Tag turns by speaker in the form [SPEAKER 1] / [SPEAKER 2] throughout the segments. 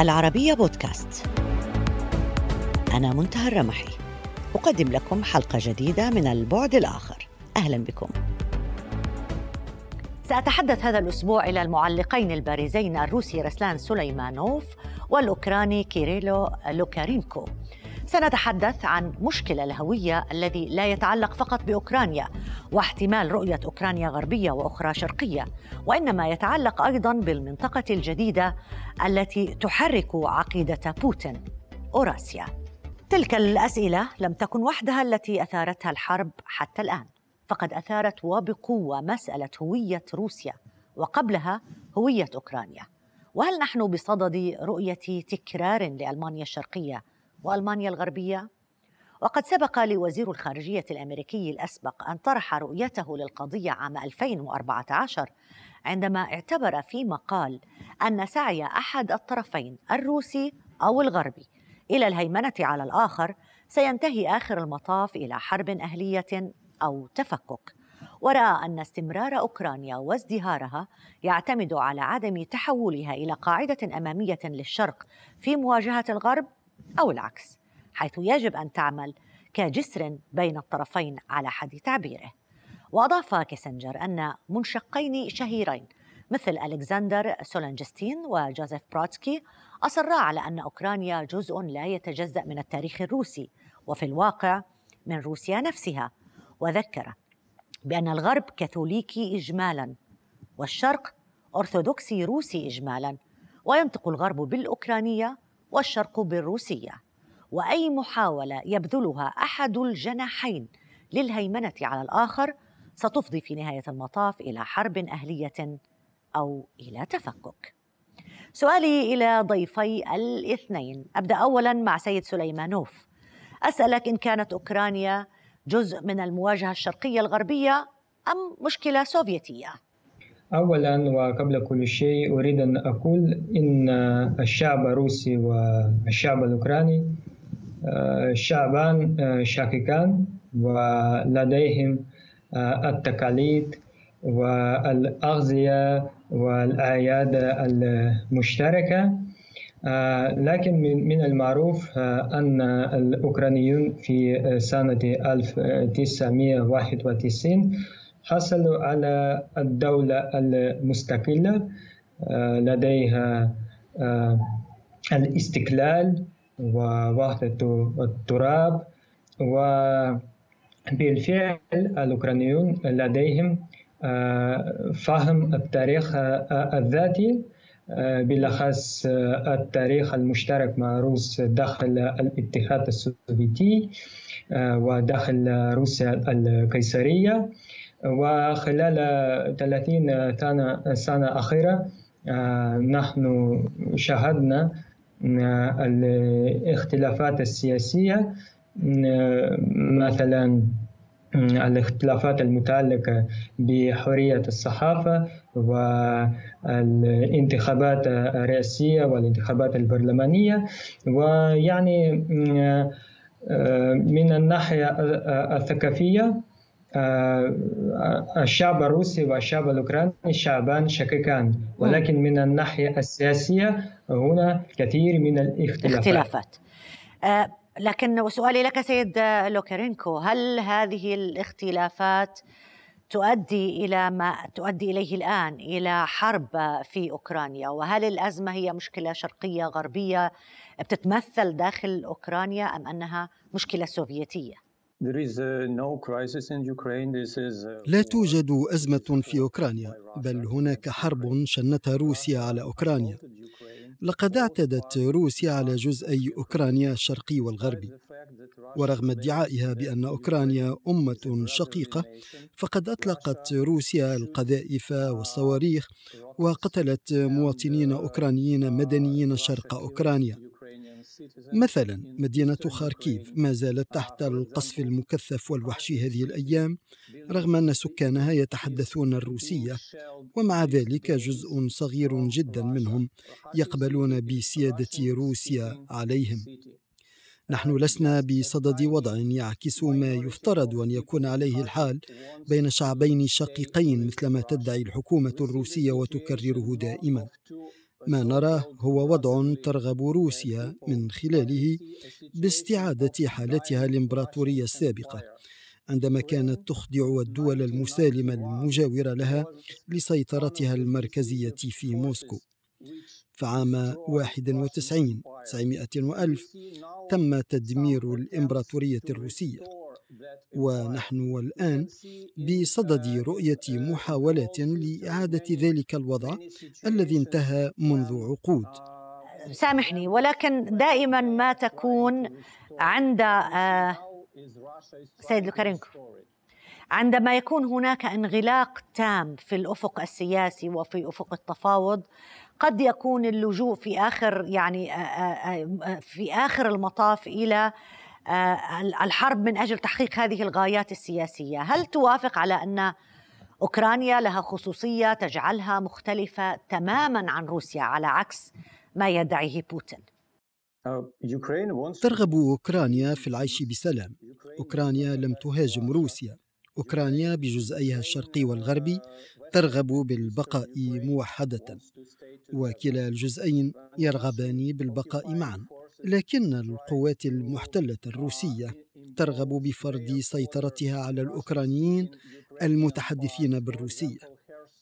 [SPEAKER 1] العربية بودكاست. أنا منتهى الرمحي. أقدم لكم حلقة جديدة من البعد الآخر. أهلا بكم. سأتحدث هذا الأسبوع إلى المعلقين البارزين الروسي رسلان سليمانوف والأوكراني كيريلو لوكارينكو. سنتحدث عن مشكل الهوية الذي لا يتعلق فقط بأوكرانيا واحتمال رؤية أوكرانيا غربية وأخرى شرقية وإنما يتعلق أيضا بالمنطقة الجديدة التي تحرك عقيدة بوتين أوراسيا. تلك الأسئلة لم تكن وحدها التي أثارتها الحرب حتى الآن فقد أثارت وبقوة مسألة هوية روسيا وقبلها هوية أوكرانيا. وهل نحن بصدد رؤية تكرار لألمانيا الشرقية وألمانيا الغربية. وقد سبق لوزير الخارجية الأمريكي الأسبق أن طرح رؤيته للقضية عام 2014 عندما اعتبر في مقال أن سعي أحد الطرفين الروسي أو الغربي إلى الهيمنة على الآخر سينتهي آخر المطاف إلى حرب أهلية أو تفكك. ورأى أن استمرار أوكرانيا وازدهارها يعتمد على عدم تحولها إلى قاعدة أمامية للشرق في مواجهة الغرب أو العكس حيث يجب أن تعمل كجسر بين الطرفين على حد تعبيره. وأضاف كيسنجر أن منشقين شهيرين مثل ألكسندر سولجينتسين وجوزيف برودسكي أصرا على أن أوكرانيا جزء لا يتجزأ من التاريخ الروسي وفي الواقع من روسيا نفسها. وذكر بأن الغرب كاثوليكي إجمالا والشرق أرثوذكسي روسي إجمالا. وينطق الغرب بالأوكرانية والشرق بالروسية وأي محاولة يبذلها أحد الجناحين للهيمنة على الآخر ستفضي في نهاية المطاف إلى حرب أهلية أو إلى تفكك. سؤالي إلى ضيفي الاثنين. أبدأ اولا مع سيد سليمانوف. أسألك إن كانت أوكرانيا جزء من المواجهة الشرقية الغربية أم مشكلة سوفيتية؟
[SPEAKER 2] أولا وقبل كل شيء أريد أن أقول إن الشعب الروسي والشعب الأوكراني آه، شعبان آه، شقيقان ولديهم آه، التقاليد والأغذية والأعياد المشتركة. لكن من المعروف أن الأوكرانيون في سنة 1991 حصلوا على الدولة المستقلة آه، لديها آه، الاستقلال ووحدة التراب وبالفعل الأوكرانيون لديهم آه، فهم التاريخ الذاتي بالأخص التاريخ المشترك مع روسيا داخل الاتحاد السوفيتي وداخل روسيا القيصرية. وخلال 30 سنة أخيرة آه، نحن شاهدنا آه، الاختلافات السياسية آه، مثلا الاختلافات المتعلقة بحرية الصحافة والانتخابات الرئاسية والانتخابات البرلمانية. ويعني من الناحية الثقافية الشعب الروسي والشعب الأوكراني شعبان شقيقان. ولكن من الناحية السياسية هنا كثير من الاختلافات.
[SPEAKER 1] اختلافات آه، لكن سؤالي لك سيد لوكارينكو هل هذه الاختلافات تؤدي إلى ما تؤدي إليه الآن إلى حرب في أوكرانيا؟ وهل الأزمة هي مشكلة شرقية غربية بتتمثل داخل أوكرانيا أم أنها مشكلة سوفيتية؟
[SPEAKER 3] لا توجد أزمة في أوكرانيا بل هناك حرب شنتها روسيا على أوكرانيا. لقد اعتدت روسيا على جزئي أوكرانيا الشرقي والغربي. ورغم ادعائها بأن أوكرانيا أمة شقيقة فقد أطلقت روسيا القذائف والصواريخ وقتلت مواطنين أوكرانيين مدنيين شرق أوكرانيا. مثلا مدينة خاركيف ما زالت تحت القصف المكثف والوحشي هذه الأيام رغم أن سكانها يتحدثون الروسية ومع ذلك جزء صغير جدا منهم يقبلون بسيادة روسيا عليهم. نحن لسنا بصدد وضع يعكس ما يفترض أن يكون عليه الحال بين شعبين شقيقين مثل ما تدعي الحكومة الروسية وتكرره دائما. ما نراه هو وضع ترغب روسيا من خلاله باستعادة حالتها الإمبراطورية السابقة عندما كانت تخضع الدول المسالمة المجاورة لها لسيطرتها المركزية في موسكو. فعام 91 900 وألف تم تدمير الإمبراطورية الروسية. ونحن الآن بصدد رؤية محاولات لإعادة ذلك الوضع الذي انتهى منذ عقود.
[SPEAKER 1] سامحني ولكن دائما ما تكون عند سيد لوكارينكو عندما يكون هناك انغلاق تام في الأفق السياسي وفي أفق التفاوض قد يكون اللجوء في آخر يعني في آخر المطاف إلى الحرب من أجل تحقيق هذه الغايات السياسية، هل توافق على أن أوكرانيا لها خصوصية تجعلها مختلفة تماما عن روسيا على عكس ما يدعيه بوتين؟
[SPEAKER 3] ترغب أوكرانيا في العيش بسلام. أوكرانيا لم تهاجم روسيا. أوكرانيا بجزئيها الشرقي والغربي ترغب بالبقاء موحدة وكلا الجزئين يرغبان بالبقاء معا لكن القوات المحتلة الروسية ترغب بفرض سيطرتها على الأوكرانيين المتحدثين بالروسية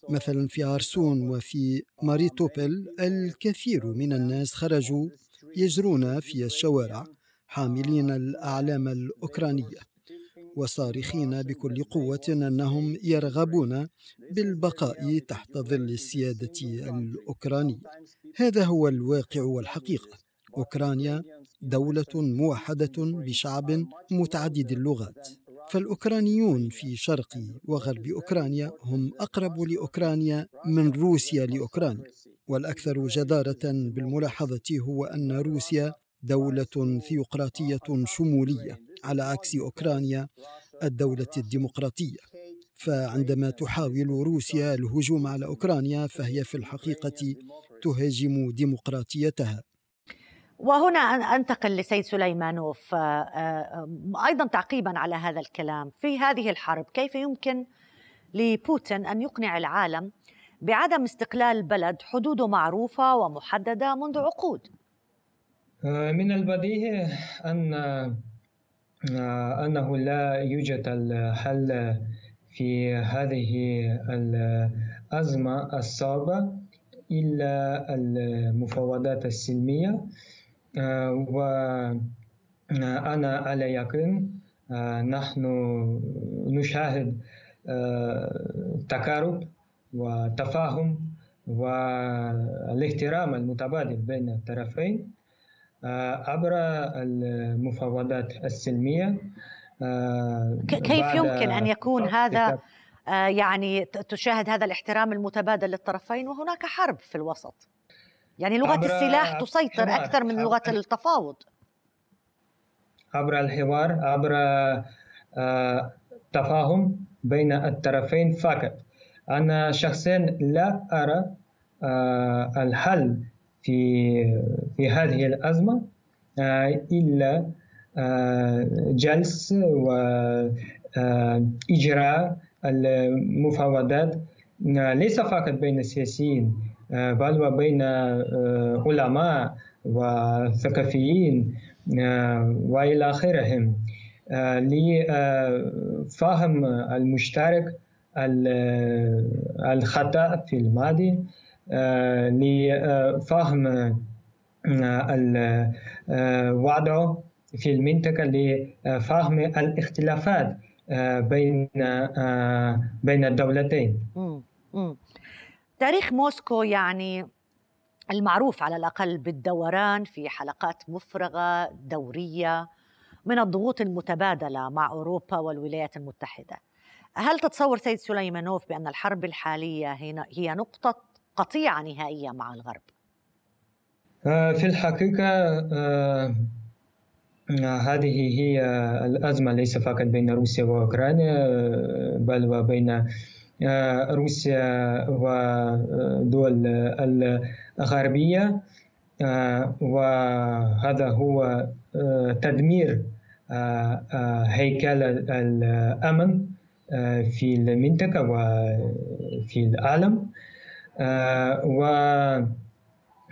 [SPEAKER 3] مثلا في ارسون وفي ماريتوبل الكثير من الناس خرجوا يجرون في الشوارع حاملين الأعلام الأوكرانية وصارخين بكل قوة أنهم يرغبون بالبقاء تحت ظل السيادة الأوكرانية. هذا هو الواقع والحقيقة. أوكرانيا دولة موحدة بشعب متعدد اللغات. فالأوكرانيون في شرق وغرب أوكرانيا هم أقرب لأوكرانيا من روسيا لأوكرانيا. والأكثر جدارة بالملاحظة هو أن روسيا دولة ثيوقراطية شمولية على عكس أوكرانيا الدولة الديمقراطية. فعندما تحاول روسيا الهجوم على أوكرانيا فهي في الحقيقة تهاجم ديمقراطيتها.
[SPEAKER 1] وهنا أنتقل لسيد سليمانوف آه، آه، أيضا تعقيبا على هذا الكلام. في هذه الحرب كيف يمكن لبوتين أن يقنع العالم بعدم استقلال بلد حدوده معروفة ومحددة منذ عقود؟
[SPEAKER 2] آه، من البديهي أن أنه لا يوجد الحل في هذه الأزمة الصعبة إلا المفاوضات السلمية. وأنا على يقين نحن نشاهد تقارب وتفاهم والاحترام المتبادل بين الطرفين عبر المفاوضات السلمية
[SPEAKER 1] كيف يمكن أن يكون هذا يعني تشاهد هذا الاحترام المتبادل للطرفين وهناك حرب في الوسط؟ يعني لغة السلاح تسيطر أكثر من لغة التفاوض.
[SPEAKER 2] عبر الحوار عبر آه، تفاهم بين الطرفين فقط. أنا شخصيا لا أرى آه، الحل في في هذه الأزمة آه، إلا جلس وإجراء المفاوضات. ليس فقط بين السياسيين آه، بل وبين آه، علماء وثقافيين آه، وإلى آخرهم لفهم المشترك الخطأ في الماضي لفهم الوضع في المنطقة لفهم الاختلافات بين بين الدولتين.
[SPEAKER 1] تاريخ موسكو يعني المعروف على الأقل بالدوران في حلقات مفرغة دورية من الضغوط المتبادلة مع أوروبا والولايات المتحدة. هل تتصور سيد سليمانوف بأن الحرب الحالية هنا هي نقطة قطيعة نهائية مع الغرب؟
[SPEAKER 2] آه، في الحقيقة آه، هذه هي الأزمة ليس فقط بين روسيا وأوكرانيا بل وبين آه، روسيا ودول الغربية. آه، وهذا هو آه، تدمير هيكل الأمن في المنطقة وفي العالم. و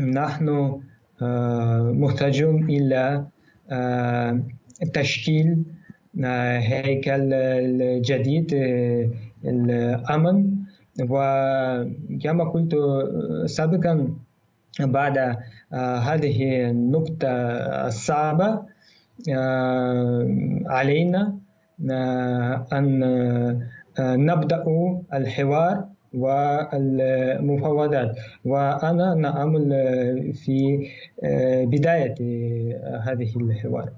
[SPEAKER 2] نحن محتاجون إلى تشكيل هيكل جديد الأمن وكما قلت سابقا بعد هذه النقطة الصعبة علينا أن نبدأ الحوار والمفاوضات. وأنا نعمل في بداية هذه الحوار.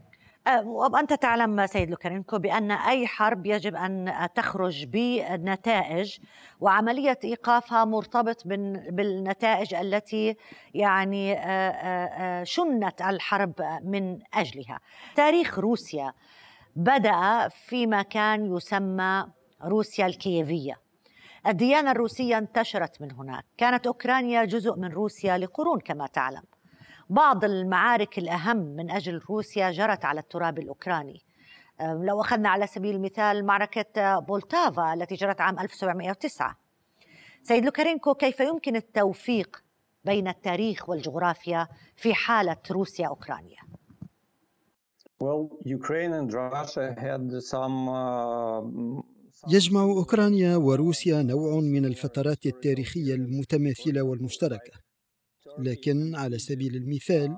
[SPEAKER 1] وأنت تعلم سيد لوكارينكو بأن أي حرب يجب أن تخرج بنتائج وعملية إيقافها مرتبط بالنتائج التي يعني شنت الحرب من أجلها. تاريخ روسيا بدأ فيما كان يسمى روسيا الكييفية. الديانة الروسية انتشرت من هناك. كانت أوكرانيا جزء من روسيا لقرون كما تعلم. بعض المعارك الأهم من أجل روسيا جرت على التراب الأوكراني. لو أخذنا على سبيل المثال معركة بولتافا التي جرت عام 1709 سيد لوكارينكو كيف يمكن التوفيق بين التاريخ والجغرافيا في حالة روسيا أوكرانيا؟
[SPEAKER 3] يجمع أوكرانيا وروسيا نوع من الفترات التاريخية المتماثلة والمشتركة. لكن على سبيل المثال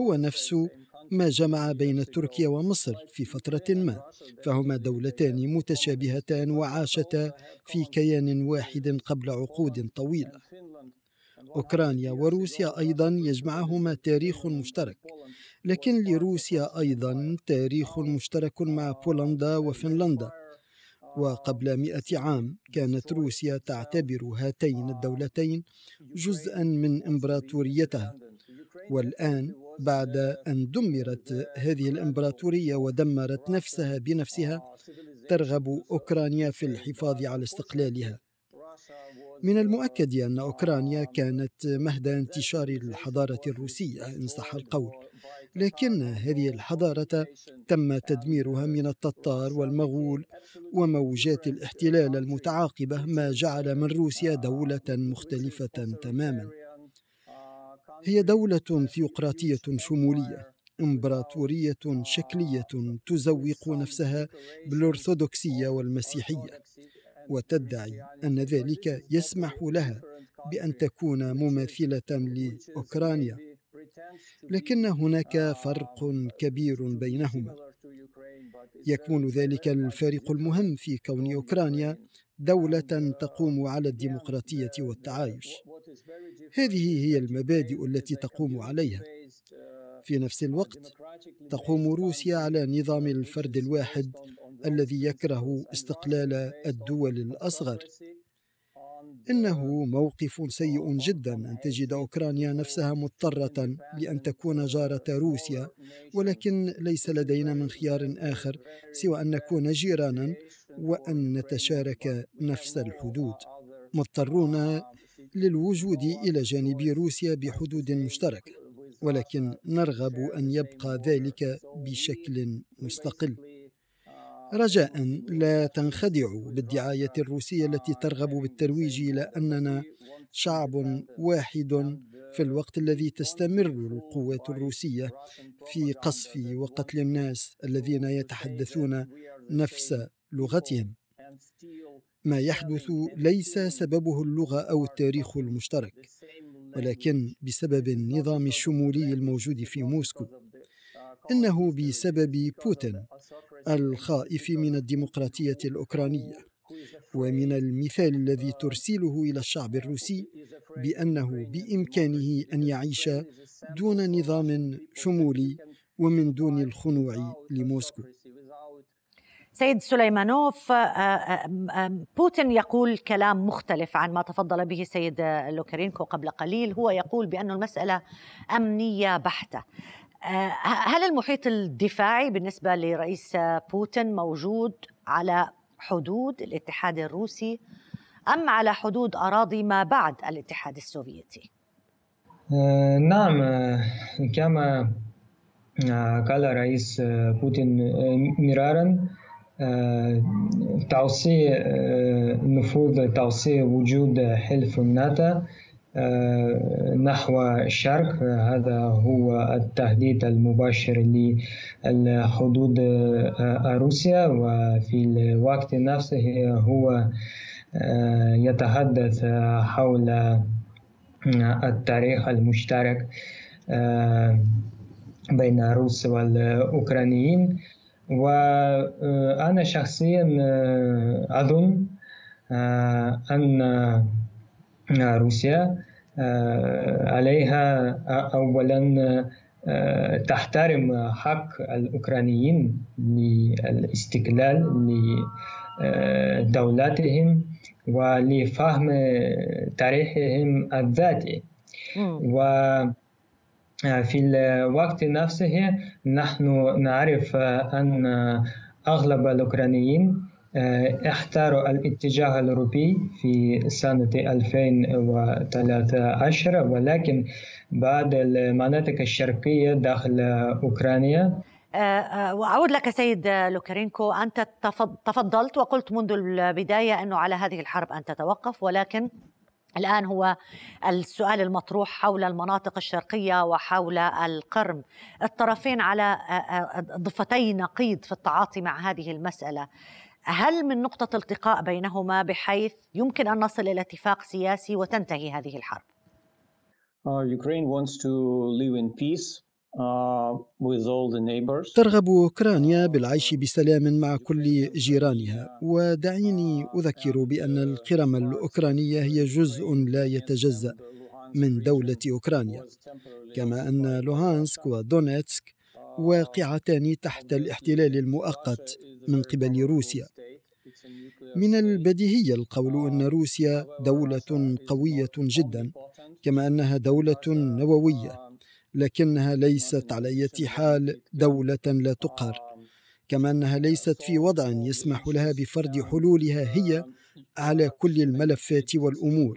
[SPEAKER 3] هو نفس ما جمع بين تركيا ومصر في فترة ما فهما دولتان متشابهتان وعاشتا في كيان واحد قبل عقود طويلة. أوكرانيا وروسيا أيضا يجمعهما تاريخ مشترك لكن لروسيا أيضا تاريخ مشترك مع بولندا وفنلندا. وقبل مئة عام كانت روسيا تعتبر هاتين الدولتين جزءا من إمبراطوريتها. والآن بعد أن دمرت هذه الإمبراطورية ودمرت نفسها بنفسها ترغب أوكرانيا في الحفاظ على استقلالها. من المؤكد أن أوكرانيا كانت مهد انتشار الحضارة الروسية إن صح القول. لكن هذه الحضارة تم تدميرها من التتار والمغول وموجات الاحتلال المتعاقبة ما جعل من روسيا دولة مختلفة تماما. هي دولة ثيوقراطية شمولية إمبراطورية شكلية تزوق نفسها بالأرثوذكسية والمسيحية وتدعي أن ذلك يسمح لها بأن تكون مماثلة لأوكرانيا. لكن هناك فرق كبير بينهما. يكمن ذلك الفارق المهم في كون أوكرانيا دولة تقوم على الديمقراطية والتعايش. هذه هي المبادئ التي تقوم عليها. في نفس الوقت تقوم روسيا على نظام الفرد الواحد الذي يكره استقلال الدول الأصغر. إنه موقف سيء جدا أن تجد أوكرانيا نفسها مضطرة لأن تكون جارة روسيا ولكن ليس لدينا من خيار آخر سوى أن نكون جيرانا وأن نتشارك نفس الحدود. مضطرون للوجود إلى جانب روسيا بحدود مشتركة ولكن نرغب أن يبقى ذلك بشكل مستقل. رجاء لا تنخدعوا بالدعاية الروسية التي ترغب بالترويج إلى أننا شعب واحد في الوقت الذي تستمر القوات الروسية في قصف وقتل الناس الذين يتحدثون نفس لغتهم. ما يحدث ليس سببه اللغة أو التاريخ المشترك ولكن بسبب النظام الشمولي الموجود في موسكو. إنه بسبب بوتين. الخائف من الديمقراطية الأوكرانية. ومن المثال الذي ترسله إلى الشعب الروسي بأنه بإمكانه أن يعيش دون نظام شمولي ومن دون الخنوع لموسكو.
[SPEAKER 1] سيد سليمانوف آه، آه، بوتين يقول كلام مختلف عن ما تفضل به سيد لوكارينكو قبل قليل. هو يقول بأن المسألة أمنية بحتة. هل المحيط الدفاعي بالنسبة لرئيس بوتين موجود على حدود الاتحاد الروسي أم على حدود أراضي ما بعد الاتحاد السوفيتي؟
[SPEAKER 2] آه، نعم آه، كما قال رئيس بوتين مرارا توصي نفوذ توصي وجود حلف الناتو نحو الشرق. هذا هو التهديد المباشر لحدود روسيا. وفي الوقت نفسه هو يتحدث حول التاريخ المشترك بين الروس والأوكرانيين. وأنا شخصيا أظن أن روسيا عليها أولا تحترم حق الأوكرانيين للاستقلال لدولتهم ولفهم تاريخهم الذاتي. و في الوقت نفسه نحن نعرف أن أغلب الأوكرانيين اختاروا الاتجاه الأوروبي في سنة 2013 ولكن بعد المناطق الشرقية داخل أوكرانيا.
[SPEAKER 1] وأعود لك سيد لوكارينكو أنت تفضلت وقلت منذ البداية أنه على هذه الحرب أن تتوقف ولكن الآن هو السؤال المطروح حول المناطق الشرقية وحول القرم. الطرفين على ضفتي نقيض في التعاطي مع هذه المسألة. هل من نقطة التقاء بينهما بحيث يمكن أن نصل إلى اتفاق سياسي وتنتهي هذه الحرب؟
[SPEAKER 3] uh, Uh, ترغب أوكرانيا بالعيش بسلام مع كل جيرانها ودعيني أذكر بأن القرم الأوكرانية هي جزء لا يتجزأ من دولة أوكرانيا كما أن لوهانسك ودونيتسك واقعتان تحت الاحتلال المؤقت من قبل روسيا. من البديهي القول إن روسيا دولة قوية جدا كما أنها دولة نووية لكنها ليست على اية حال دولة لا تقهر كما أنها ليست في وضع يسمح لها بفرض حلولها هي على كل الملفات والأمور.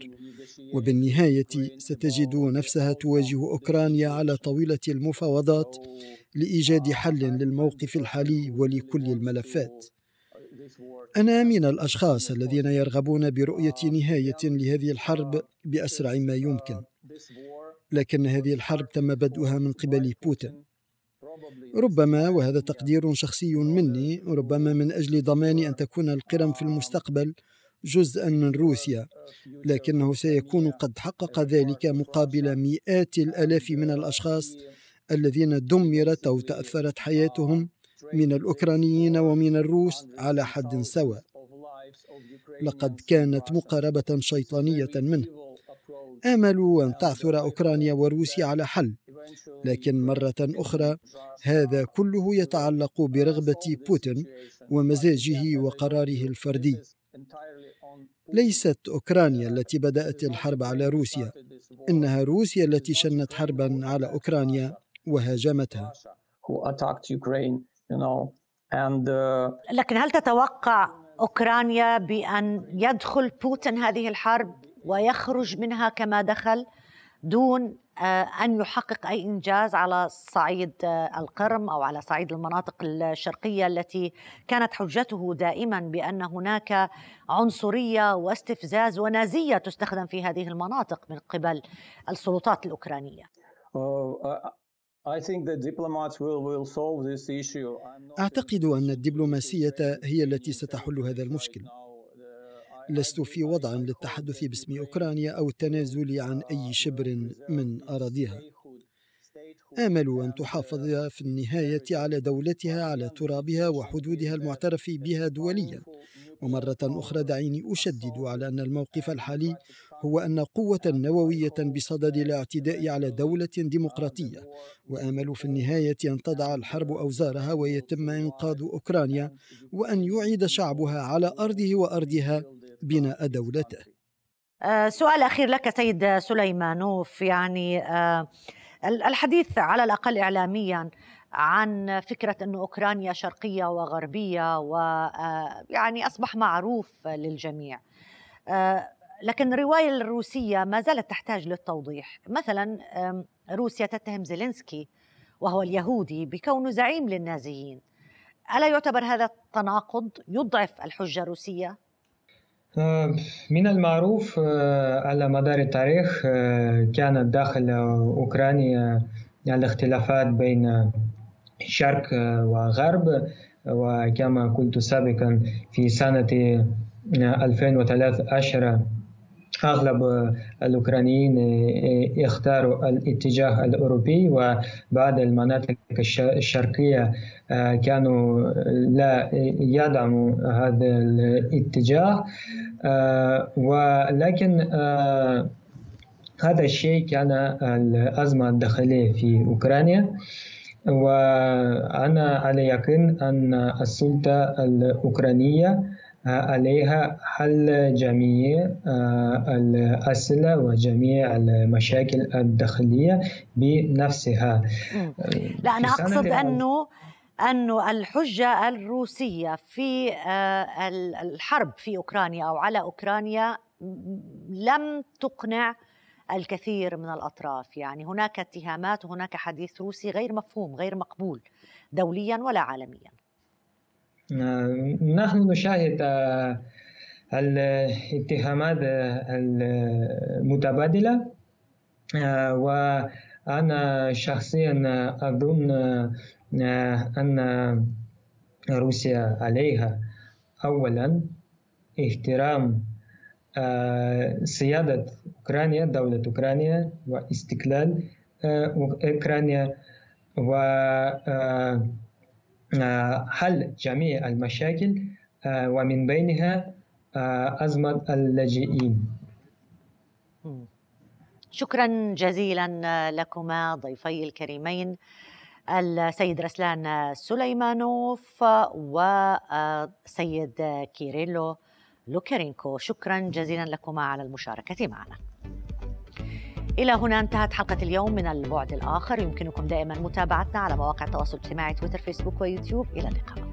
[SPEAKER 3] وبالنهاية ستجد نفسها تواجه أوكرانيا على طاولة المفاوضات لإيجاد حل للموقف الحالي ولكل الملفات. أنا من الأشخاص الذين يرغبون برؤية نهاية لهذه الحرب بأسرع ما يمكن. لكن هذه الحرب تم بدؤها من قبل بوتين. ربما وهذا تقدير شخصي مني ربما من أجل ضمان أن تكون القرم في المستقبل جزءا من روسيا لكنه سيكون قد حقق ذلك مقابل مئات الآلاف من الأشخاص الذين دمرت أو تأثرت حياتهم من الأوكرانيين ومن الروس على حد سواء. لقد كانت مقاربة شيطانية منه. آملوا أن تعثر أوكرانيا وروسيا على حل. لكن مرة أخرى هذا كله يتعلق برغبة بوتين ومزاجه وقراره الفردي. ليست أوكرانيا التي بدأت الحرب على روسيا إنها روسيا التي شنت حربا على أوكرانيا وهاجمتها.
[SPEAKER 1] لكن هل تتوقع أوكرانيا بأن يدخل بوتين هذه الحرب ويخرج منها كما دخل دون آه، أن يحقق أي إنجاز على صعيد آه، القرم أو على صعيد المناطق الشرقية التي كانت حجته دائما بأن هناك عنصرية واستفزاز ونازية تستخدم في هذه المناطق من قبل السلطات الأوكرانية.
[SPEAKER 3] uh, أعتقد أن الدبلوماسية هي التي ستحل هذا المشكل. لست في وضع للتحدث باسم أوكرانيا أو التنازل عن أي شبر من أراضيها. امل أن تحافظ في النهاية على دولتها على ترابها وحدودها المعترف بها دوليا. ومرة أخرى دعيني أشدد على أن الموقف الحالي هو أن قوة نووية بصدد الاعتداء على دولة ديمقراطية. وامل في النهاية أن تضع الحرب أوزارها ويتم إنقاذ أوكرانيا وأن يعيد شعبها على أرضه وأرضها بناء دولته
[SPEAKER 1] آه، سؤال أخير لك سيد سليمانوف. يعني آه، الحديث على الأقل إعلاميا عن فكرة أن أوكرانيا شرقية وغربية ويعني آه، أصبح معروف للجميع. لكن الرواية الروسية ما زالت تحتاج للتوضيح. مثلا روسيا تتهم زيلينسكي وهو اليهودي بكونه زعيم للنازيين. ألا يعتبر هذا التناقض يضعف الحجة الروسية؟
[SPEAKER 2] من المعروف على مدار التاريخ كانت داخل أوكرانيا الاختلافات بين شرق وغرب. وكما قلت سابقا في سنة 2013 أغلب الأوكرانيين اختاروا الاتجاه الأوروبي وبعض المناطق الشرقية كانوا لا يدعموا هذا الاتجاه ولكن هذا الشيء كان الأزمة الداخلية في أوكرانيا وأنا على يقين أن السلطة الأوكرانية عليها حل جميع الأسئلة وجميع المشاكل الداخلية بنفسها.
[SPEAKER 1] لا أنا أقصد أنه أنه الحجة الروسية في الحرب في أوكرانيا أو على أوكرانيا لم تقنع الكثير من الأطراف. يعني هناك اتهامات وهناك حديث روسي غير مفهوم غير مقبول دوليا ولا عالميا.
[SPEAKER 2] نحن نشاهد آه، الاتهامات المتبادلة آه، وأنا شخصيا أظن آه، أن روسيا عليها أولا احترام سيادة أوكرانيا دولة أوكرانيا واستقلال أوكرانيا وحل جميع المشاكل ومن بينها أزمة اللاجئين.
[SPEAKER 1] شكرا جزيلا لكما ضيفي الكريمين السيد رسلان سليمانوف وسيد كيريلو لوكيرينكو. شكرا جزيلا لكما على المشاركة معنا. إلى هنا انتهت حلقة اليوم من البعد الآخر. يمكنكم دائما متابعتنا على مواقع التواصل الاجتماعي تويتر فيسبوك ويوتيوب. إلى اللقاء.